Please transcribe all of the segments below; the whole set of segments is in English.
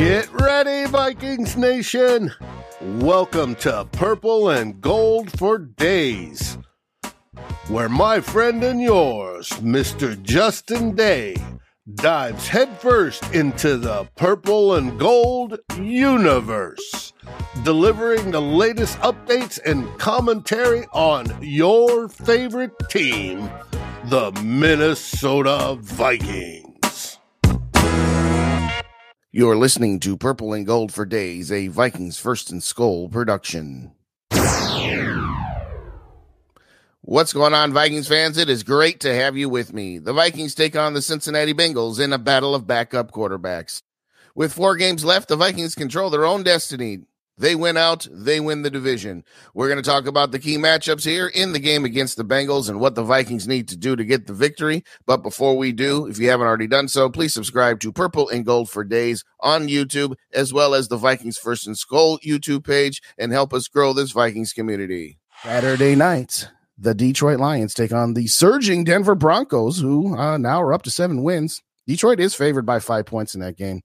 Get ready, Vikings Nation! Welcome to Purple and Gold for Days, where my friend and yours, Mr. Justin Day, dives headfirst into the purple and gold universe, delivering the latest updates and commentary on your favorite team, the Minnesota Vikings. You're listening to Purple and Gold for Days, a Vikings First and Skull production. What's going on, Vikings fans? It is great to have you with me. The Vikings take on the Cincinnati Bengals in a battle of backup quarterbacks. With four games left, the Vikings control their own destiny. They win out, they win the division. We're going to talk about the key matchups here in the game against the Bengals and what the Vikings need to do to get the victory. But before we do, if you haven't already done so, please subscribe to Purple and Gold for Days on YouTube, as well as the Vikings First and Skull YouTube page, and help us grow this Vikings community. Saturday night, the Detroit Lions take on the surging Denver Broncos, who uh, now are up to seven wins. Detroit is favored by five points in that game.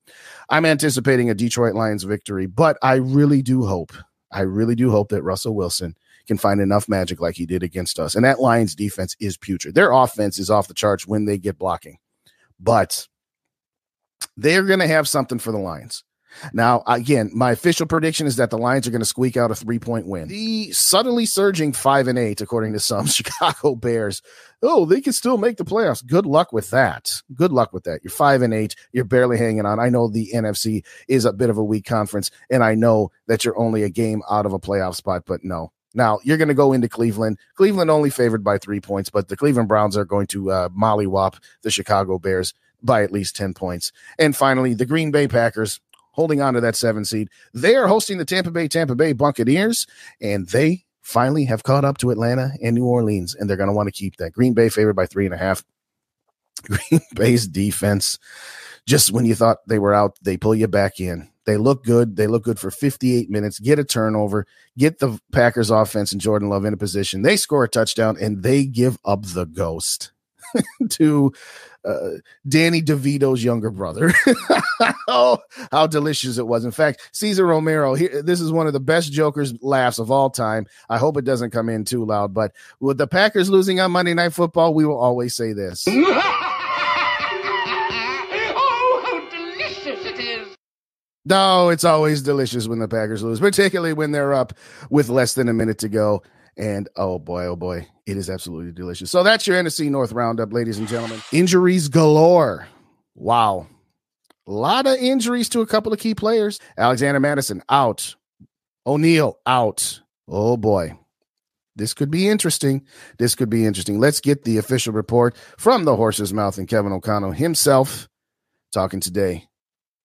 I'm anticipating a Detroit Lions victory, but I really do hope, I really do hope that Russell Wilson can find enough magic like he did against us. And that Lions defense is putrid. Their offense is off the charts when they get blocking, but they're going to have something for the Lions. Now, again, my official prediction is that the Lions are going to squeak out a three point win. The suddenly surging five and eight, according to some Chicago Bears. Oh, they can still make the playoffs. Good luck with that. Good luck with that. You're five and eight. You're barely hanging on. I know the NFC is a bit of a weak conference, and I know that you're only a game out of a playoff spot, but no. Now you're going to go into Cleveland. Cleveland only favored by three points, but the Cleveland Browns are going to uh, mollywop the Chicago Bears by at least 10 points. And finally, the Green Bay Packers holding on to that seven seed. They are hosting the Tampa Bay Tampa Bay Buccaneers, and they finally have caught up to Atlanta and New Orleans, and they're going to want to keep that. Green Bay favored by three and a half. Green Bay's defense, just when you thought they were out, they pull you back in. They look good. They look good for 58 minutes, get a turnover, get the Packers offense and Jordan Love in a position. They score a touchdown and they give up the ghost to uh, Danny DeVito's younger brother. oh, how delicious it was. In fact, Cesar Romero, here, this is one of the best Joker's laughs of all time. I hope it doesn't come in too loud, but with the Packers losing on Monday Night Football, we will always say this. oh, how delicious it is! No, it's always delicious when the Packers lose, particularly when they're up with less than a minute to go. And oh boy, oh boy, it is absolutely delicious. So that's your NFC North roundup, ladies and gentlemen. Injuries galore. Wow. A lot of injuries to a couple of key players. Alexander Mattison out. O'Neill out. Oh boy. This could be interesting. This could be interesting. Let's get the official report from the horse's mouth and Kevin O'Connell himself talking today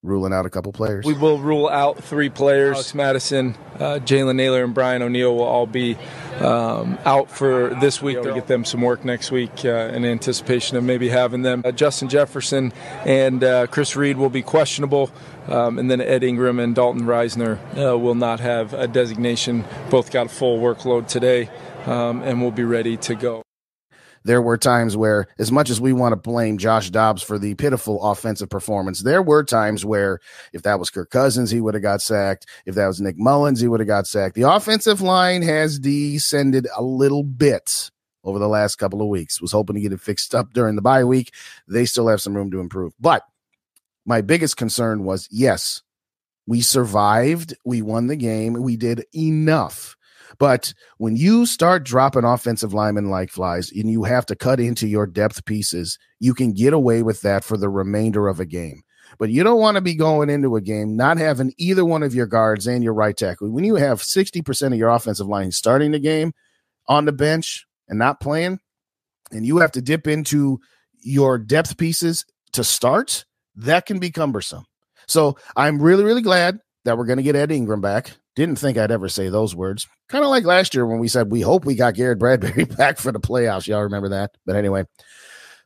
ruling out a couple players. We will rule out three players. Alex Mattison, uh, Jalen Nailor, and Brian O'Neill will all be um, out for this week. They'll get them some work next week uh, in anticipation of maybe having them. Uh, Justin Jefferson and uh, Chris Reed will be questionable. Um, and then Ed Ingram and Dalton Risner uh, will not have a designation. Both got a full workload today um, and will be ready to go there were times where, as much as we want to blame Josh Dobbs for the pitiful offensive performance, there were times where if that was Kirk Cousins, he would have got sacked. If that was Nick Mullens, he would have got sacked. The offensive line has descended a little bit over the last couple of weeks. Was hoping to get it fixed up during the bye week. They still have some room to improve. But my biggest concern was yes, we survived. We won the game. We did enough but when you start dropping offensive linemen like flies and you have to cut into your depth pieces, you can get away with that for the remainder of a game. But you don't want to be going into a game not having either one of your guards and your right tackle. When you have 60% of your offensive line starting the game on the bench and not playing, and you have to dip into your depth pieces to start, that can be cumbersome. So I'm really, really glad that we're going to get Ed Ingram back. Didn't think I'd ever say those words. Kind of like last year when we said we hope we got Garrett Bradbury back for the playoffs. Y'all remember that? But anyway,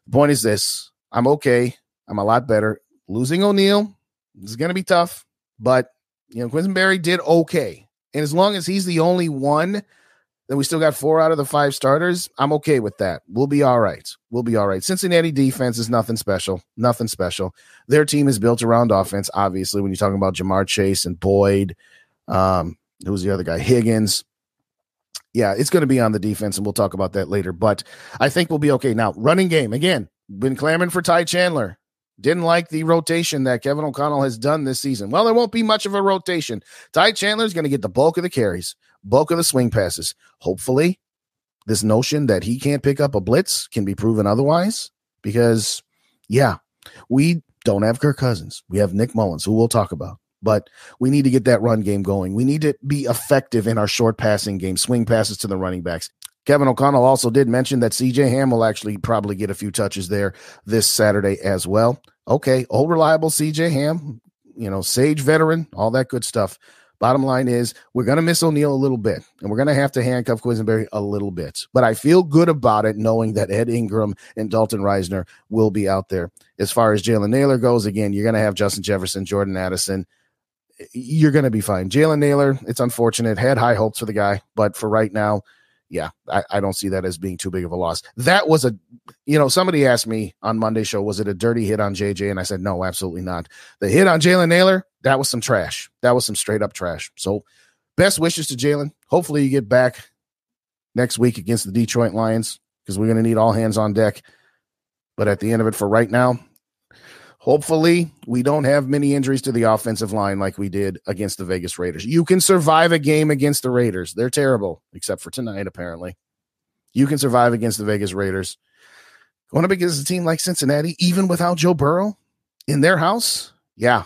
the point is this I'm okay. I'm a lot better. Losing O'Neill is going to be tough, but, you know, Quessenberry did okay. And as long as he's the only one, then we still got four out of the five starters. I'm okay with that. We'll be all right. We'll be all right. Cincinnati defense is nothing special. Nothing special. Their team is built around offense, obviously, when you're talking about Ja'Marr Chase and Boyd um, who's the other guy? Higgins. Yeah, it's going to be on the defense, and we'll talk about that later. But I think we'll be okay. Now, running game again. Been clamoring for Ty Chandler. Didn't like the rotation that Kevin O'Connell has done this season. Well, there won't be much of a rotation. Ty Chandler is going to get the bulk of the carries, bulk of the swing passes. Hopefully, this notion that he can't pick up a blitz can be proven otherwise. Because, yeah, we don't have Kirk Cousins. We have Nick Mullens, who we'll talk about but we need to get that run game going. We need to be effective in our short passing game, swing passes to the running backs. Kevin O'Connell also did mention that CJ Ham will actually probably get a few touches there this Saturday as well. Okay, old reliable CJ Ham, you know, sage veteran, all that good stuff. Bottom line is, we're going to miss O'Neill a little bit, and we're going to have to handcuff Quessenberry a little bit. But I feel good about it, knowing that Ed Ingram and Dalton Risner will be out there. As far as Jalen Nailor goes, again, you're going to have Justin Jefferson, Jordan Addison, you're going to be fine. Jalen Nailor, it's unfortunate. Had high hopes for the guy, but for right now, yeah, I, I, don't see that as being too big of a loss. That was a, you know, somebody asked me on Monday show, was it a dirty hit on JJ? And I said, no, absolutely not. The hit on Jalen Nailor, that was some trash. That was some straight up trash. So, best wishes to Jalen. Hopefully, you get back next week against the Detroit Lions because we're going to need all hands on deck. But at the end of it, for right now, Hopefully, we don't have many injuries to the offensive line like we did against the Vegas Raiders. You can survive a game against the Raiders. They're terrible, except for tonight, apparently. You can survive against the Vegas Raiders. Going up against a team like Cincinnati, even without Joe Burrow in their house, yeah,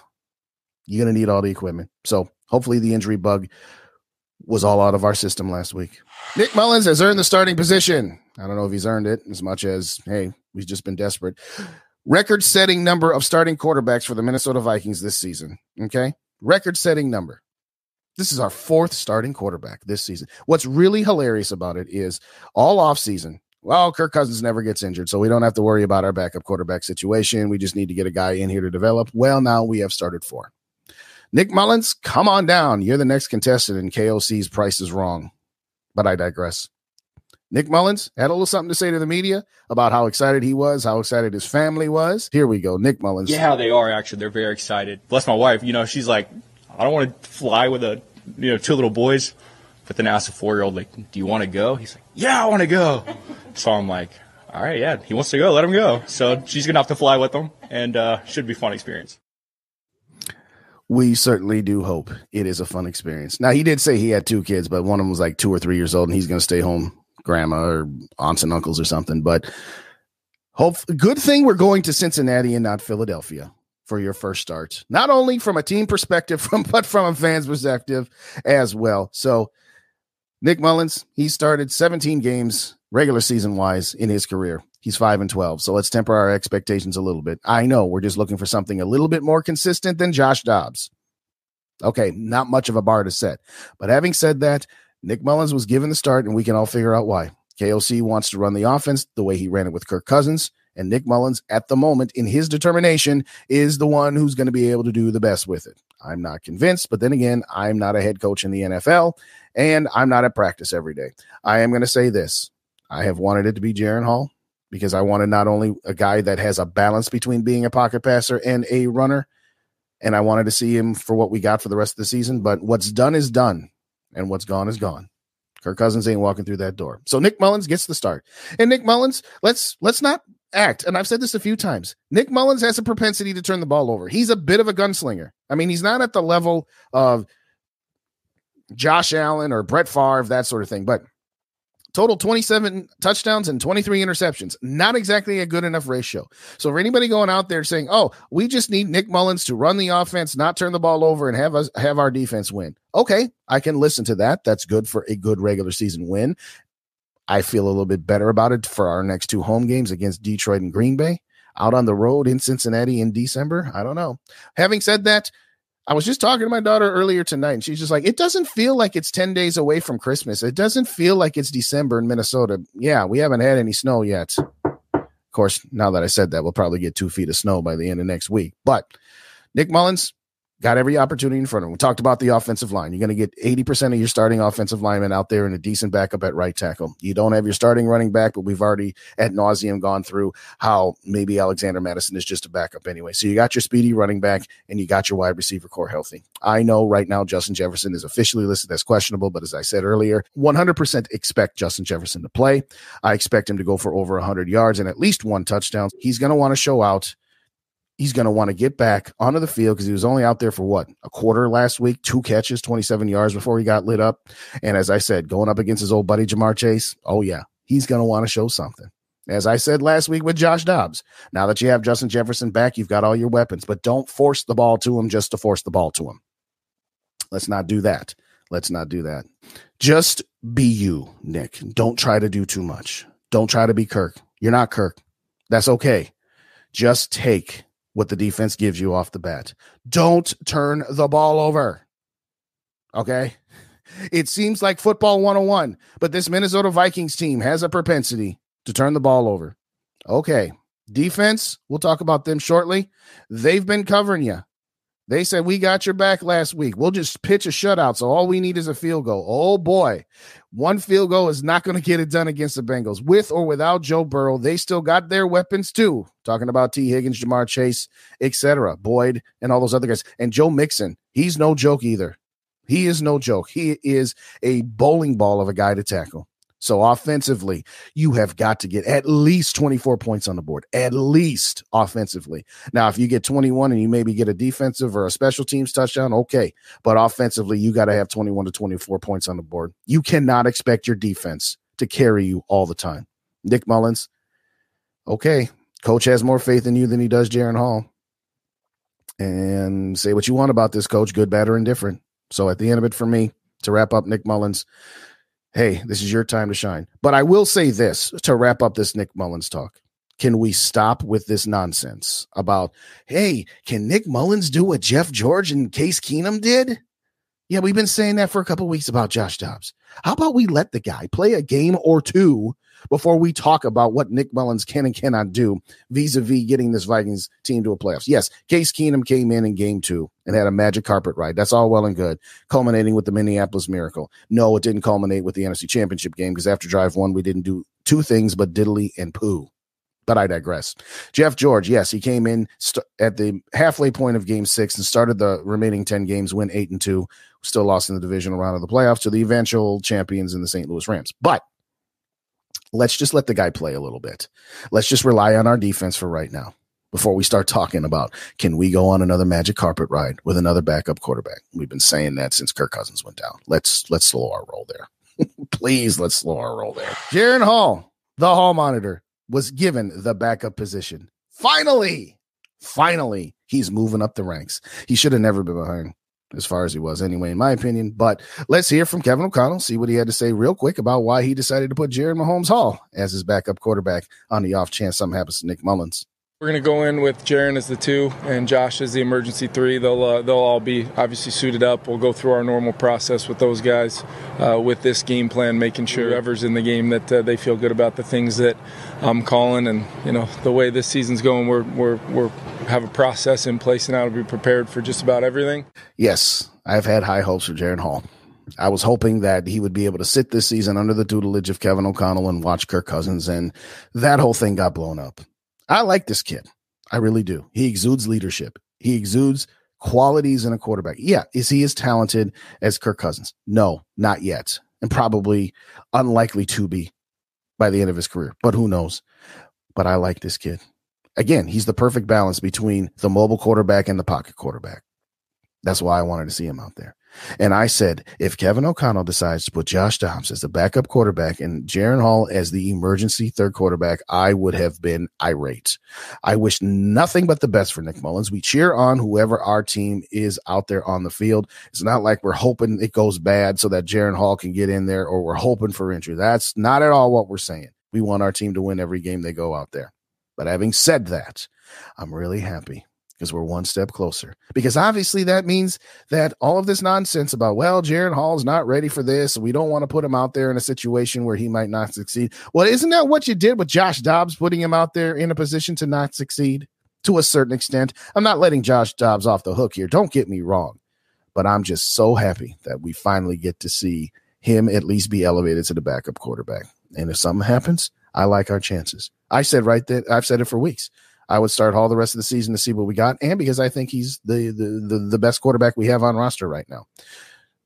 you're going to need all the equipment. So hopefully, the injury bug was all out of our system last week. Nick Mullens has earned the starting position. I don't know if he's earned it as much as, hey, we've just been desperate record setting number of starting quarterbacks for the Minnesota Vikings this season. Okay. Record setting number. This is our fourth starting quarterback this season. What's really hilarious about it is all offseason, well, Kirk Cousins never gets injured, so we don't have to worry about our backup quarterback situation. We just need to get a guy in here to develop. Well, now we have started four. Nick Mullens, come on down. You're the next contestant in KOC's Price is Wrong. But I digress. Nick Mullens had a little something to say to the media about how excited he was, how excited his family was. Here we go. Nick Mullens. Yeah, they are actually. They're very excited. Bless my wife. You know, she's like, I don't want to fly with a, you know, two little boys. But then I asked a four year old, like, do you want to go? He's like, yeah, I want to go. So I'm like, all right, yeah, he wants to go. Let him go. So she's going to have to fly with him, and uh, should be fun experience. We certainly do hope it is a fun experience. Now, he did say he had two kids, but one of them was like two or three years old and he's going to stay home grandma or aunts and uncles or something. But hope good thing we're going to Cincinnati and not Philadelphia for your first start. Not only from a team perspective, from but from a fan's perspective as well. So Nick Mullens, he started 17 games regular season wise in his career. He's 5 and 12. So let's temper our expectations a little bit. I know we're just looking for something a little bit more consistent than Josh Dobbs. Okay, not much of a bar to set. But having said that, Nick Mullens was given the start, and we can all figure out why. KOC wants to run the offense the way he ran it with Kirk Cousins. And Nick Mullens, at the moment, in his determination, is the one who's going to be able to do the best with it. I'm not convinced, but then again, I'm not a head coach in the NFL, and I'm not at practice every day. I am going to say this I have wanted it to be Jaren Hall because I wanted not only a guy that has a balance between being a pocket passer and a runner, and I wanted to see him for what we got for the rest of the season. But what's done is done, and what's gone is gone. Kirk Cousins ain't walking through that door. So Nick Mullens gets the start. And Nick Mullens, let's let's not act. And I've said this a few times. Nick Mullens has a propensity to turn the ball over. He's a bit of a gunslinger. I mean, he's not at the level of Josh Allen or Brett Favre, that sort of thing, but total 27 touchdowns and 23 interceptions. Not exactly a good enough ratio. So for anybody going out there saying, "Oh, we just need Nick Mullens to run the offense, not turn the ball over and have us have our defense win." Okay, I can listen to that. That's good for a good regular season win. I feel a little bit better about it for our next two home games against Detroit and Green Bay. Out on the road in Cincinnati in December, I don't know. Having said that, I was just talking to my daughter earlier tonight, and she's just like, it doesn't feel like it's 10 days away from Christmas. It doesn't feel like it's December in Minnesota. Yeah, we haven't had any snow yet. Of course, now that I said that, we'll probably get two feet of snow by the end of next week. But Nick Mullens, got every opportunity in front of him. We talked about the offensive line. You're going to get 80% of your starting offensive linemen out there and a decent backup at right tackle. You don't have your starting running back, but we've already at nauseum gone through how maybe Alexander Mattison is just a backup anyway. So you got your speedy running back and you got your wide receiver core healthy. I know right now Justin Jefferson is officially listed as questionable, but as I said earlier, 100% expect Justin Jefferson to play. I expect him to go for over 100 yards and at least one touchdown. He's going to want to show out he's going to want to get back onto the field because he was only out there for what a quarter last week, two catches, 27 yards before he got lit up. And as I said, going up against his old buddy Ja'Marr Chase, oh yeah, he's going to want to show something. As I said last week with Josh Dobbs, now that you have Justin Jefferson back, you've got all your weapons, but don't force the ball to him just to force the ball to him. Let's not do that. Let's not do that. Just be you, Nick. Don't try to do too much. Don't try to be Kirk. You're not Kirk. That's okay. Just take what the defense gives you off the bat. Don't turn the ball over. Okay. It seems like football 101, but this Minnesota Vikings team has a propensity to turn the ball over. Okay. Defense, we'll talk about them shortly. They've been covering you. They said, We got your back last week. We'll just pitch a shutout. So all we need is a field goal. Oh boy. One field goal is not going to get it done against the Bengals. With or without Joe Burrow, they still got their weapons too. Talking about Tee Higgins, Ja'Marr Chase, etc., Boyd, and all those other guys. And Joe Mixon, he's no joke either. He is no joke. He is a bowling ball of a guy to tackle. So offensively, you have got to get at least 24 points on the board, at least offensively. Now, if you get 21 and you maybe get a defensive or a special teams touchdown, okay. But offensively, you got to have 21 to 24 points on the board. You cannot expect your defense to carry you all the time. Nick Mullens, okay. Coach has more faith in you than he does Jaren Hall. And say what you want about this coach, good, bad, or indifferent. So at the end of it for me, to wrap up Nick Mullens, hey, this is your time to shine. But I will say this to wrap up this Nick Mullens talk. Can we stop with this nonsense about, hey, can Nick Mullens do what Jeff George and Case Keenum did? Yeah, we've been saying that for a couple weeks about Josh Dobbs. How about we let the guy play a game or two before we talk about what Nick Mullens can and cannot do vis-a-vis getting this Vikings team to a playoffs? Yes, Case Keenum came in in game two and had a magic carpet ride. That's all well and good, culminating with the Minneapolis Miracle. No, it didn't culminate with the NFC Championship game because after drive one, we didn't do two things but diddly and poo. But I digress. Jeff George, yes, he came in st- at the halfway point of game six and started the remaining 10 games, win eight and two, still lost in the divisional round of the playoffs to the eventual champions in the St. Louis Rams. But let's just let the guy play a little bit. Let's just rely on our defense for right now before we start talking about can we go on another magic carpet ride with another backup quarterback. We've been saying that since Kirk Cousins went down. Let's let's slow our roll there. Please let's slow our roll there. Jaren Hall, the hall monitor, was given the backup position. Finally, finally, he's moving up the ranks. He should have never been behind as far as he was anyway, in my opinion. But let's hear from Kevin O'Connell, see what he had to say real quick about why he decided to put Jaren Mahomes Hall as his backup quarterback on the off chance something happens to Nick Mullens. We're going to go in with Jaren as the two and Josh as the emergency three. They'll uh, they'll all be obviously suited up. We'll go through our normal process with those guys uh, with this game plan, making sure whoever's in the game that uh, they feel good about the things that I'm calling. And you know the way this season's going, we're we're we're have a process in place now to be prepared for just about everything. Yes, I've had high hopes for Jaren Hall. I was hoping that he would be able to sit this season under the tutelage of Kevin O'Connell and watch Kirk Cousins, and that whole thing got blown up. I like this kid. I really do. He exudes leadership. He exudes qualities in a quarterback. Yeah. Is he as talented as Kirk Cousins? No, not yet. And probably unlikely to be by the end of his career, but who knows? But I like this kid. Again, he's the perfect balance between the mobile quarterback and the pocket quarterback. That's why I wanted to see him out there. And I said, if Kevin O'Connell decides to put Josh Dobbs as the backup quarterback and Jaren Hall as the emergency third quarterback, I would have been irate. I wish nothing but the best for Nick Mullens. We cheer on whoever our team is out there on the field. It's not like we're hoping it goes bad so that Jaren Hall can get in there or we're hoping for injury. That's not at all what we're saying. We want our team to win every game they go out there. But having said that, I'm really happy because we're one step closer. Because obviously that means that all of this nonsense about, well, Jaren Hall's not ready for this. We don't want to put him out there in a situation where he might not succeed. Well, isn't that what you did with Josh Dobbs, putting him out there in a position to not succeed to a certain extent? I'm not letting Josh Dobbs off the hook here. Don't get me wrong. But I'm just so happy that we finally get to see him at least be elevated to the backup quarterback. And if something happens, I like our chances. I said right that I've said it for weeks. I would start Hall the rest of the season to see what we got, and because I think he's the the the, the best quarterback we have on roster right now.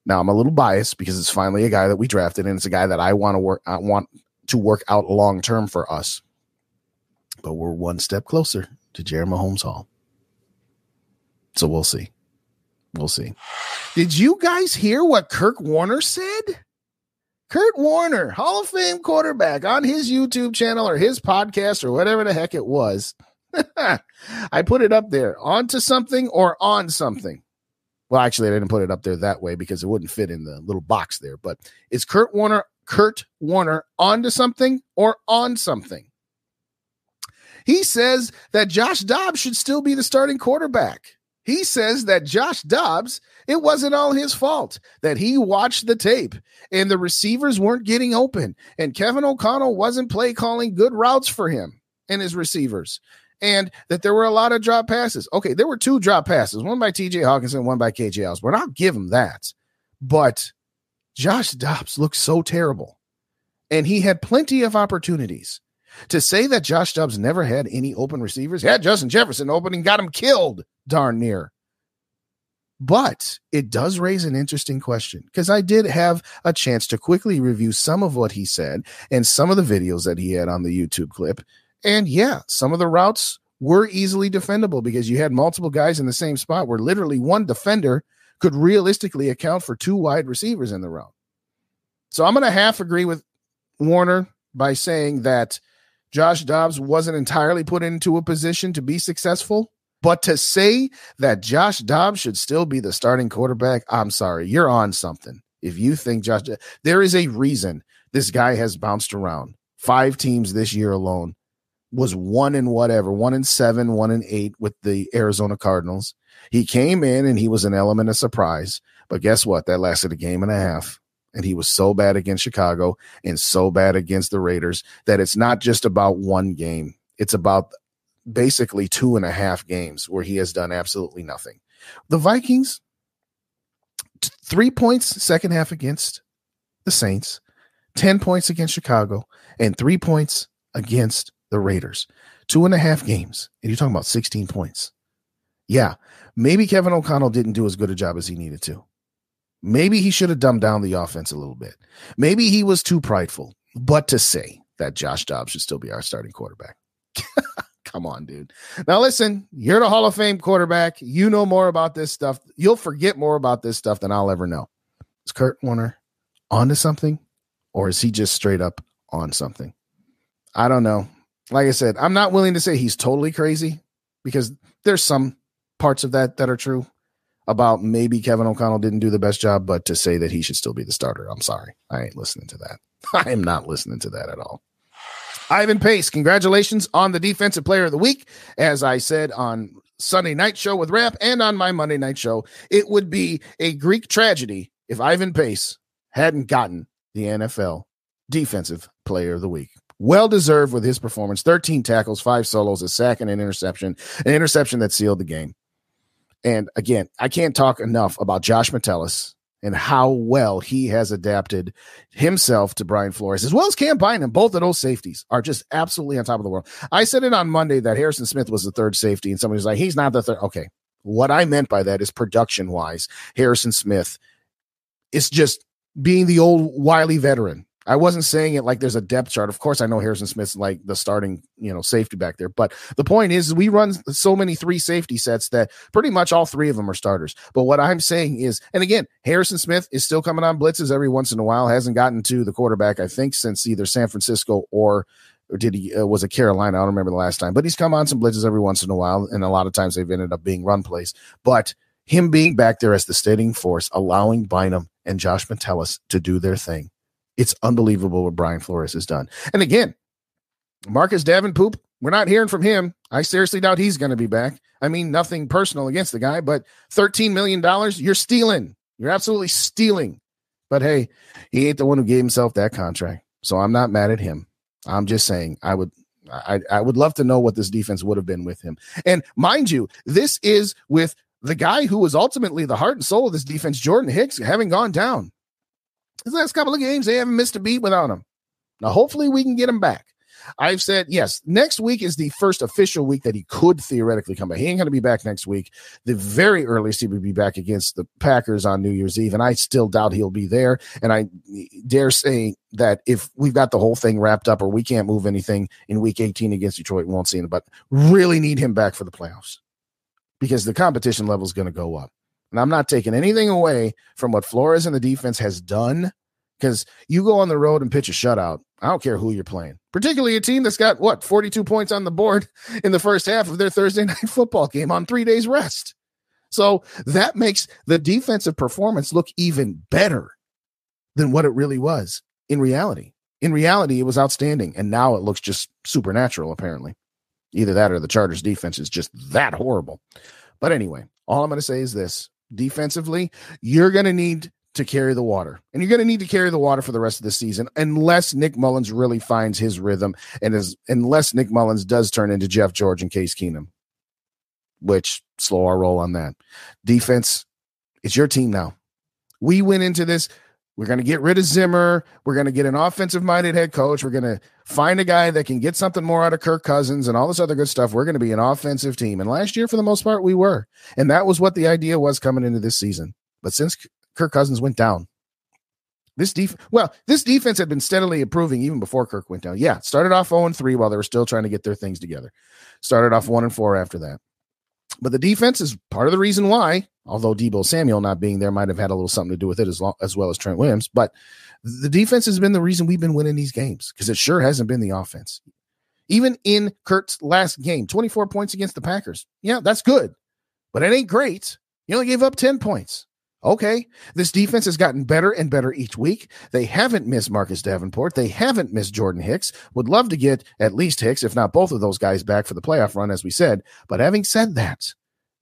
Now I'm a little biased because it's finally a guy that we drafted, and it's a guy that I want to work I want to work out long term for us. But we're one step closer to Jeremy Holmes Hall. So we'll see. We'll see. Did you guys hear what Kurt Warner said? Kurt Warner, Hall of Fame quarterback, on his YouTube channel or his podcast or whatever the heck it was I put it up there onto something or on something. Well, actually, I didn't put it up there that way because it wouldn't fit in the little box there. But is Kurt Warner, Kurt Warner onto something or on something? He says that Josh Dobbs should still be the starting quarterback. He says that Josh Dobbs, it wasn't all his fault, that he watched the tape and the receivers weren't getting open, and Kevin O'Connell wasn't play calling good routes for him and his receivers and that there were a lot of drop passes. Okay, there were two drop passes, one by TJ Hockenson, one by KJ Osborn. I'll give him that. But Josh Dobbs looked so terrible. And he had plenty of opportunities. To say that Josh Dobbs never had any open receivers, had Justin Jefferson open and got him killed darn near. But it does raise an interesting question because I did have a chance to quickly review some of what he said and some of the videos that he had on the YouTube clip. And yeah, some of the routes were easily defendable because you had multiple guys in the same spot where literally one defender could realistically account for two wide receivers in the route. So I'm going to half agree with Warner by saying that Josh Dobbs wasn't entirely put into a position to be successful. But to say that Josh Dobbs should still be the starting quarterback, I'm sorry, you're on something. If you think Josh, there is a reason this guy has bounced around five teams this year alone was one in whatever, one in seven, one in eight with the Arizona Cardinals. He came in and he was an element of surprise. But guess what? That lasted a game and a half. And he was so bad against Chicago and so bad against the Raiders that it's not just about one game. It's about basically two and a half games where he has done absolutely nothing. The Vikings, three points second half against the Saints, 10 points against Chicago, and three points against the Raiders. Two and a half games, and you're talking about 16 points. Yeah, maybe Kevin O'Connell didn't do as good a job as he needed to. Maybe he should have dumbed down the offense a little bit. Maybe he was too prideful. But to say that Josh Dobbs should still be our starting quarterback. Come on, dude. Now listen, you're the Hall of Fame quarterback. You know more about this stuff. You'll forget more about this stuff than I'll ever know. Is Kurt Warner onto something? Or is he just straight up on something? I don't know like I said, I'm not willing to say he's totally crazy because there's some parts of that that are true. about maybe Kevin O'Connell didn't do the best job, but to say that he should still be the starter, I'm sorry. I ain't listening to that. I am not listening to that at all. Ivan Pace, congratulations on the defensive player of the week. As I said on Sunday night show with Rap and on my Monday night show, it would be a Greek tragedy if Ivan Pace hadn't gotten the NFL defensive player of the week. Well deserved with his performance 13 tackles, five solos, a sack, and an interception, an interception that sealed the game. And again, I can't talk enough about Josh Metellus and how well he has adapted himself to Brian Flores, as well as Cam Bynum. Both of those safeties are just absolutely on top of the world. I said it on Monday that Harrison Smith was the third safety, and somebody's like, he's not the third. Okay. What I meant by that is production wise, Harrison Smith is just being the old wily veteran. I wasn't saying it like there's a depth chart. Of course, I know Harrison Smith's like the starting, you know, safety back there. But the point is, we run so many three safety sets that pretty much all three of them are starters. But what I'm saying is, and again, Harrison Smith is still coming on blitzes every once in a while. Hasn't gotten to the quarterback, I think, since either San Francisco or or did he uh, was it Carolina? I don't remember the last time. But he's come on some blitzes every once in a while, and a lot of times they've ended up being run plays. But him being back there as the steadying force, allowing Bynum and Josh Metellus to do their thing it's unbelievable what Brian Flores has done. And again, Marcus Davenport, we're not hearing from him. I seriously doubt he's going to be back. I mean, nothing personal against the guy, but $13 million, you're stealing. You're absolutely stealing. But hey, he ain't the one who gave himself that contract. So I'm not mad at him. I'm just saying I would I, I would love to know what this defense would have been with him. And mind you, this is with the guy who was ultimately the heart and soul of this defense, Jordan Hicks, having gone down. His last couple of games, they haven't missed a beat without him. Now, hopefully, we can get him back. I've said yes. Next week is the first official week that he could theoretically come back. He ain't going to be back next week. The very earliest he would be back against the Packers on New Year's Eve, and I still doubt he'll be there. And I dare say that if we've got the whole thing wrapped up, or we can't move anything in Week 18 against Detroit, we won't see him. But really need him back for the playoffs because the competition level is going to go up. And I'm not taking anything away from what Flores and the defense has done because you go on the road and pitch a shutout. I don't care who you're playing, particularly a team that's got what 42 points on the board in the first half of their Thursday night football game on three days rest. So that makes the defensive performance look even better than what it really was in reality. In reality, it was outstanding, and now it looks just supernatural, apparently. Either that or the Chargers defense is just that horrible. But anyway, all I'm going to say is this defensively, you're going to need to carry the water. And you're going to need to carry the water for the rest of the season unless Nick Mullens really finds his rhythm and is unless Nick Mullens does turn into Jeff George and Case Keenum, which slow our roll on that. Defense, it's your team now. We went into this. We're going to get rid of Zimmer. We're going to get an offensive minded head coach. We're going to find a guy that can get something more out of Kirk Cousins and all this other good stuff. We're going to be an offensive team. And last year, for the most part, we were. And that was what the idea was coming into this season. But since Kirk Cousins went down, this def well, this defense had been steadily improving even before Kirk went down. Yeah, started off 0 3 while they were still trying to get their things together. Started off 1 and 4 after that. But the defense is part of the reason why, although Deebo Samuel not being there might have had a little something to do with it as, long, as well as Trent Williams. But the defense has been the reason we've been winning these games because it sure hasn't been the offense. Even in Kirk's last game, 24 points against the Packers. Yeah, that's good, but it ain't great. You only gave up 10 points. Okay, this defense has gotten better and better each week. They haven't missed Marcus Davenport. They haven't missed Jordan Hicks. Would love to get at least Hicks, if not both of those guys, back for the playoff run, as we said. But having said that,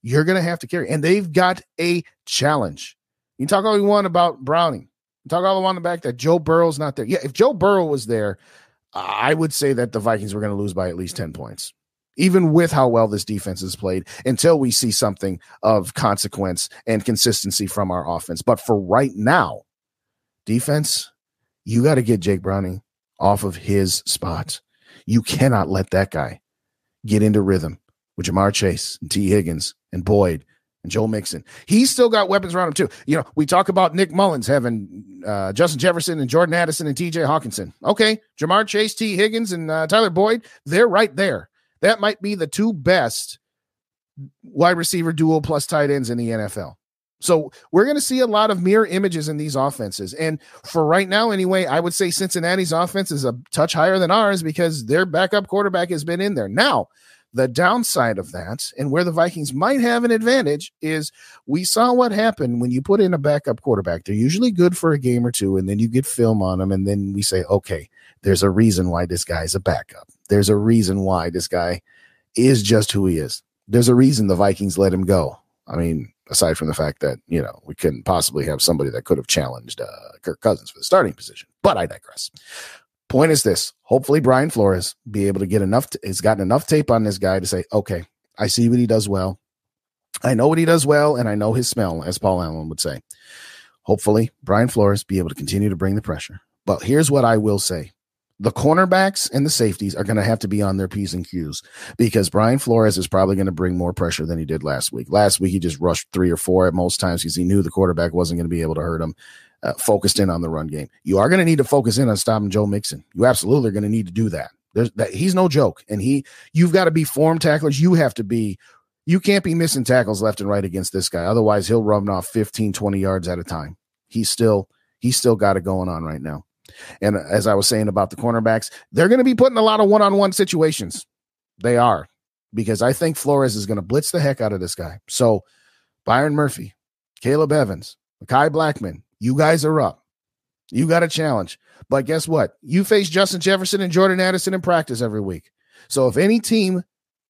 you're going to have to carry, and they've got a challenge. You talk all you want about Browning. You talk all you want about that Joe Burrow's not there. Yeah, if Joe Burrow was there, I would say that the Vikings were going to lose by at least 10 points even with how well this defense has played, until we see something of consequence and consistency from our offense. But for right now, defense, you got to get Jake Browning off of his spot. You cannot let that guy get into rhythm with Ja'Marr Chase and Tee Higgins and Boyd and Joe Mixon. He's still got weapons around him too. You know, we talk about Nick Mullens having uh, Justin Jefferson and Jordan Addison and T.J. Hockenson. Okay, Ja'Marr Chase, Tee Higgins, and uh, Tyler Boyd, they're right there. That might be the two best wide receiver duo plus tight ends in the NFL. So we're going to see a lot of mirror images in these offenses. And for right now, anyway, I would say Cincinnati's offense is a touch higher than ours because their backup quarterback has been in there. Now, The downside of that, and where the Vikings might have an advantage, is we saw what happened when you put in a backup quarterback. They're usually good for a game or two, and then you get film on them, and then we say, okay, there's a reason why this guy's a backup. There's a reason why this guy is just who he is. There's a reason the Vikings let him go. I mean, aside from the fact that, you know, we couldn't possibly have somebody that could have challenged uh, Kirk Cousins for the starting position, but I digress. Point is this hopefully, Brian Flores be able to get enough, t- has gotten enough tape on this guy to say, okay, I see what he does well. I know what he does well, and I know his smell, as Paul Allen would say. Hopefully, Brian Flores be able to continue to bring the pressure. But here's what I will say the cornerbacks and the safeties are going to have to be on their P's and Q's because Brian Flores is probably going to bring more pressure than he did last week. Last week, he just rushed three or four at most times because he knew the quarterback wasn't going to be able to hurt him. Uh, focused in on the run game. You are going to need to focus in on stopping Joe Mixon. You absolutely are going to need to do that. There's that he's no joke, and he you've got to be form tacklers. You have to be. You can't be missing tackles left and right against this guy. Otherwise, he'll run off 15, 20 yards at a time. He's still he's still got it going on right now. And as I was saying about the cornerbacks, they're going to be put in a lot of one on one situations. They are, because I think Flores is going to blitz the heck out of this guy. So, Byron Murphy, Caleb Evans, Kai Blackmon, you guys are up. You got a challenge. But guess what? You face Justin Jefferson and Jordan Addison in practice every week. So, if any team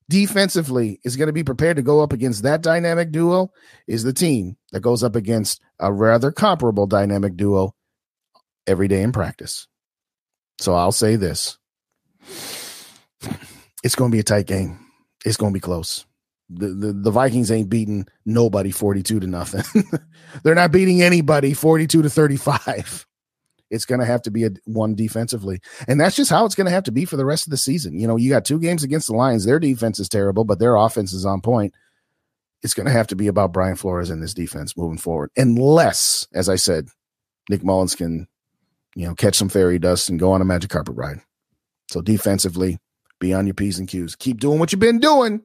defensively is going to be prepared to go up against that dynamic duo, is the team that goes up against a rather comparable dynamic duo every day in practice. So I'll say this it's going to be a tight game. It's going to be close. The, the, the Vikings ain't beating nobody 42 to nothing. They're not beating anybody 42 to 35. It's going to have to be a one defensively. And that's just how it's going to have to be for the rest of the season. You know, you got two games against the Lions. Their defense is terrible, but their offense is on point. It's going to have to be about Brian Flores and this defense moving forward. Unless, as I said, Nick Mullens can you know, catch some fairy dust and go on a magic carpet ride. So defensively, be on your P's and Q's. Keep doing what you've been doing.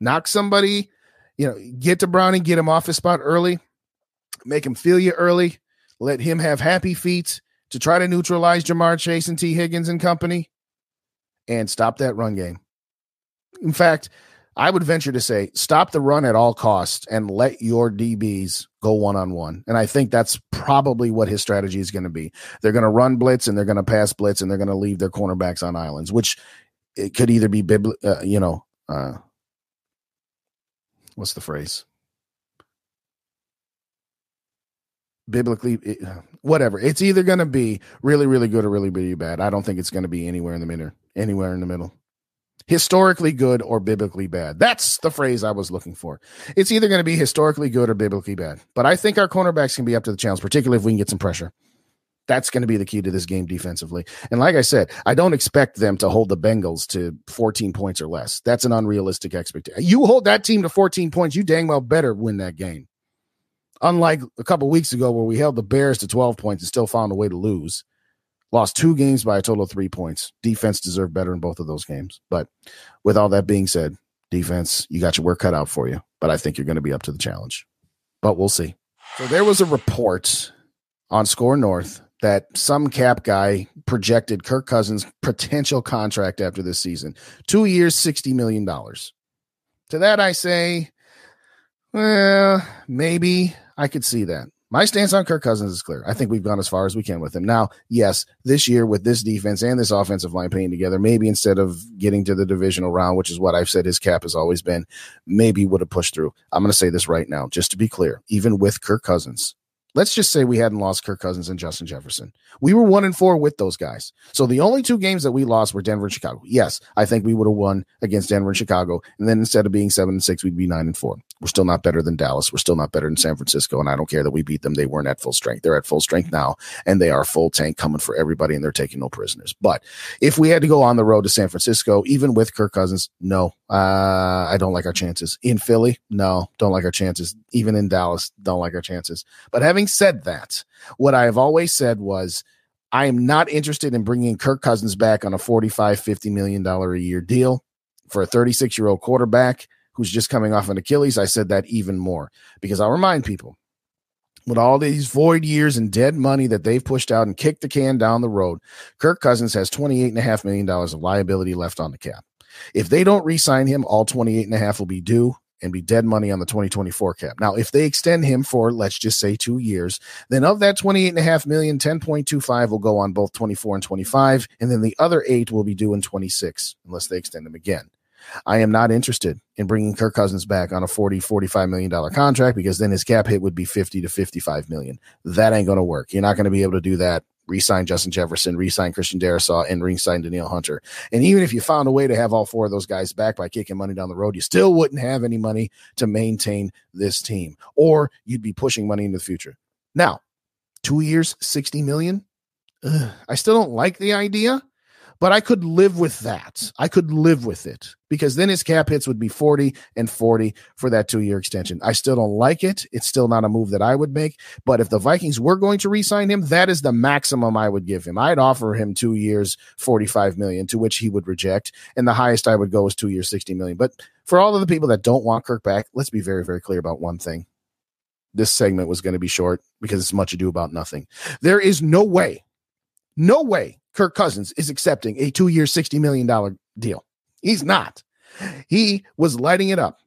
Knock somebody, you know, get to Browning, get him off his spot early, make him feel you early, let him have happy feet to try to neutralize Ja'Marr Chase and Tee Higgins and company, and stop that run game. In fact, I would venture to say stop the run at all costs and let your DBs go one on one. And I think that's probably what his strategy is going to be. They're going to run blitz and they're going to pass blitz and they're going to leave their cornerbacks on islands, which it could either be bibli- uh, you know, uh, what's the phrase? Biblically, it, whatever. It's either going to be really, really good or really, really bad. I don't think it's going to be anywhere in the middle. Anywhere in the middle historically good or biblically bad. That's the phrase I was looking for. It's either going to be historically good or biblically bad. But I think our cornerbacks can be up to the challenge, particularly if we can get some pressure. That's going to be the key to this game defensively. And like I said, I don't expect them to hold the Bengals to 14 points or less. That's an unrealistic expectation. You hold that team to 14 points, you dang well better win that game. Unlike a couple weeks ago where we held the Bears to 12 points and still found a way to lose. Lost two games by a total of three points. Defense deserved better in both of those games. But with all that being said, defense, you got your work cut out for you. But I think you're going to be up to the challenge. But we'll see. So there was a report on SKOR North that some cap guy projected Kirk Cousins' potential contract after this season two years, $60 million. To that, I say, well, maybe I could see that. My stance on Kirk Cousins is clear. I think we've gone as far as we can with him. Now, yes, this year with this defense and this offensive line playing together, maybe instead of getting to the divisional round, which is what I've said his cap has always been, maybe would have pushed through. I'm going to say this right now, just to be clear. Even with Kirk Cousins, let's just say we hadn't lost Kirk Cousins and Justin Jefferson. We were one and four with those guys. So the only two games that we lost were Denver and Chicago. Yes, I think we would have won against Denver and Chicago. And then instead of being seven and six, we'd be nine and four. We're still not better than Dallas. We're still not better than San Francisco. And I don't care that we beat them. They weren't at full strength. They're at full strength now, and they are full tank coming for everybody, and they're taking no prisoners. But if we had to go on the road to San Francisco, even with Kirk Cousins, no, uh, I don't like our chances. In Philly, no, don't like our chances. Even in Dallas, don't like our chances. But having said that, what I have always said was, I am not interested in bringing Kirk Cousins back on a 45, 50 million dollar a year deal for a 36 year old quarterback who's just coming off an Achilles, I said that even more because I'll remind people with all these void years and dead money that they've pushed out and kicked the can down the road, Kirk Cousins has $28.5 million of liability left on the cap. If they don't re-sign him, all 28 and a half will be due and be dead money on the 2024 cap. Now, if they extend him for, let's just say two years, then of that 28 and a half million, 10.25 will go on both 24 and 25. And then the other eight will be due in 26 unless they extend him again. I am not interested in bringing Kirk Cousins back on a 40, 45 million dollar contract because then his cap hit would be 50 to 55 million. That ain't going to work. You're not going to be able to do that. Resign Justin Jefferson, resign Christian Darrisaw, and resign Danielle Hunter. And even if you found a way to have all four of those guys back by kicking money down the road, you still wouldn't have any money to maintain this team, or you'd be pushing money into the future. Now, two years, 60 million. Ugh, I still don't like the idea, but I could live with that. I could live with it because then his cap hits would be 40 and 40 for that two year extension. I still don't like it. It's still not a move that I would make. But if the Vikings were going to re sign him, that is the maximum I would give him. I'd offer him two years, 45 million, to which he would reject. And the highest I would go is two years, 60 million. But for all of the people that don't want Kirk back, let's be very, very clear about one thing. This segment was going to be short because it's much ado about nothing. There is no way, no way Kirk Cousins is accepting a two year, $60 million deal. He's not. He was lighting it up.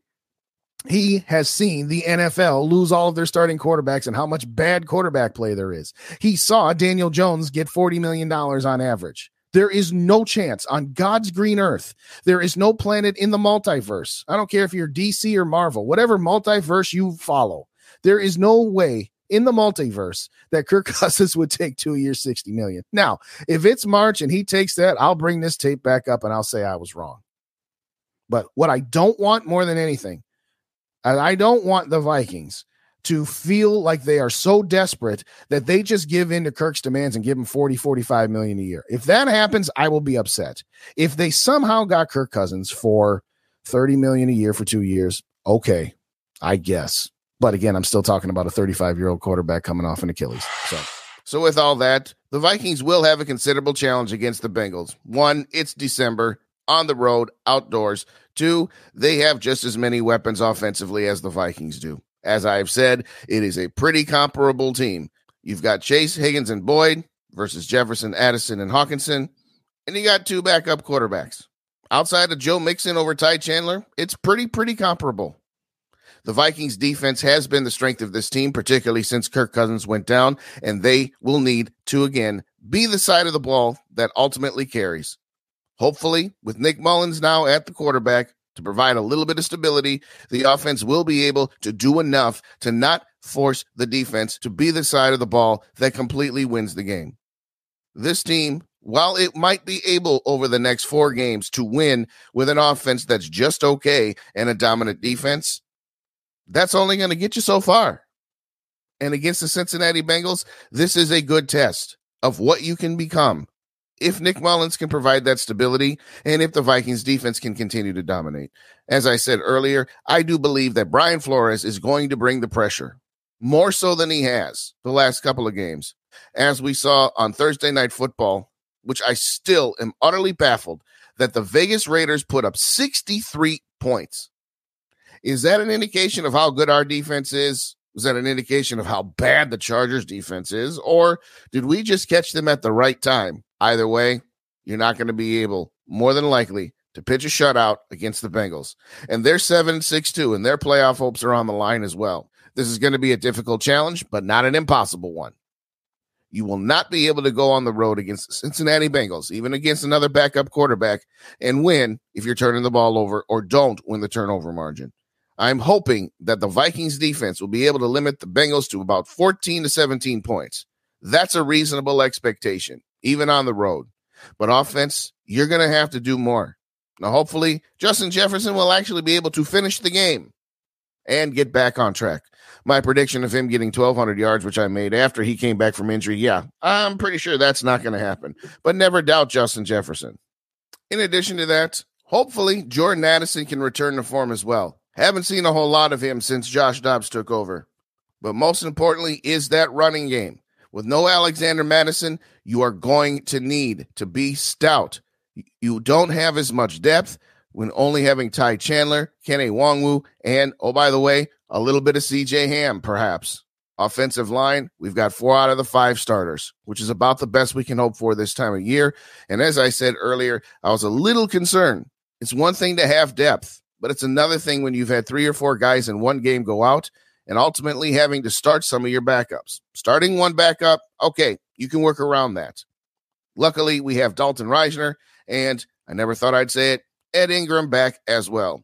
He has seen the NFL lose all of their starting quarterbacks and how much bad quarterback play there is. He saw Daniel Jones get $40 million on average. There is no chance on God's green earth. There is no planet in the multiverse. I don't care if you're DC or Marvel, whatever multiverse you follow. There is no way in the multiverse that Kirk Cousins would take two years, 60 million. Now, if it's March and he takes that, I'll bring this tape back up and I'll say I was wrong. But what I don't want more than anything, I don't want the Vikings to feel like they are so desperate that they just give in to Kirk's demands and give him 40, 45 million a year. If that happens, I will be upset. If they somehow got Kirk Cousins for 30 million a year for two years, okay, I guess. But again, I'm still talking about a 35 year old quarterback coming off an Achilles. So. So, with all that, the Vikings will have a considerable challenge against the Bengals. One, it's December, on the road, outdoors. Two, they have just as many weapons offensively as the Vikings do. As I've said, it is a pretty comparable team. You've got Chase, Higgins, and Boyd versus Jefferson, Addison, and Hockenson. and you got two backup quarterbacks. Outside of Joe Mixon over Ty Chandler, it's pretty, pretty comparable. The Vikings defense has been the strength of this team, particularly since Kirk Cousins went down, and they will need to again be the side of the ball that ultimately carries. Hopefully, with Nick Mullens now at the quarterback to provide a little bit of stability, the offense will be able to do enough to not force the defense to be the side of the ball that completely wins the game. This team, while it might be able over the next four games to win with an offense that's just okay and a dominant defense, that's only going to get you so far. And against the Cincinnati Bengals, this is a good test of what you can become if Nick Mullens can provide that stability and if the Vikings defense can continue to dominate. As I said earlier, I do believe that Brian Flores is going to bring the pressure more so than he has the last couple of games. As we saw on Thursday Night Football, which I still am utterly baffled that the Vegas Raiders put up 63 points. Is that an indication of how good our defense is? Is that an indication of how bad the Chargers defense is? Or did we just catch them at the right time? Either way, you're not going to be able, more than likely, to pitch a shutout against the Bengals. And they're 7 6 2, and their playoff hopes are on the line as well. This is going to be a difficult challenge, but not an impossible one. You will not be able to go on the road against the Cincinnati Bengals, even against another backup quarterback, and win if you're turning the ball over or don't win the turnover margin. I'm hoping that the Vikings defense will be able to limit the Bengals to about 14 to 17 points. That's a reasonable expectation, even on the road. But offense, you're going to have to do more. Now, hopefully, Justin Jefferson will actually be able to finish the game and get back on track. My prediction of him getting 1,200 yards, which I made after he came back from injury, yeah, I'm pretty sure that's not going to happen. But never doubt Justin Jefferson. In addition to that, hopefully, Jordan Addison can return to form as well. Haven't seen a whole lot of him since Josh Dobbs took over. But most importantly is that running game. With no Alexander Mattison, you are going to need to be stout. You don't have as much depth when only having Ty Chandler, Kene Nwangwu, and, oh, by the way, a little bit of CJ Ham, perhaps. Offensive line, we've got four out of the five starters, which is about the best we can hope for this time of year. And as I said earlier, I was a little concerned It's one thing to have depth, but it's another thing when you've had three or four guys in one game go out and ultimately having to start some of your backups. Starting one backup, okay, you can work around that. Luckily, we have Dalton Risner, and I never thought I'd say it, Ed Ingram back as well.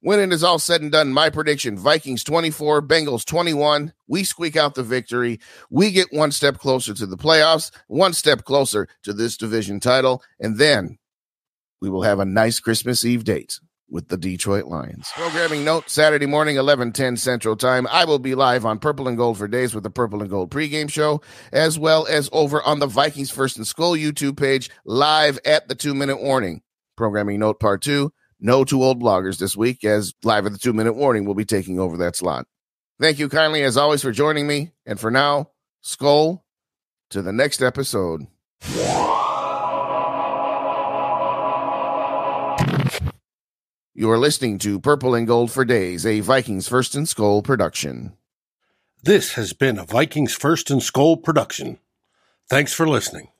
When it is all said and done, my prediction Vikings 24, Bengals 21. We squeak out the victory. We get one step closer to the playoffs, one step closer to this division title, and then we will have a nice Christmas Eve date with the Detroit Lions. Programming note Saturday morning, 11:10 Central Time. I will be live on Purple and Gold for Days with the Purple and Gold pregame show, as well as over on the Vikings First and Skol YouTube page, live at the two minute warning. Programming note part two no two old bloggers this week, as live at the two minute warning will be taking over that slot. Thank you kindly, as always, for joining me. And for now, Skol to the next episode. You are listening to Purple and Gold for Days, a Vikings First and Skol production. This has been a Vikings First and Skull production. Thanks for listening.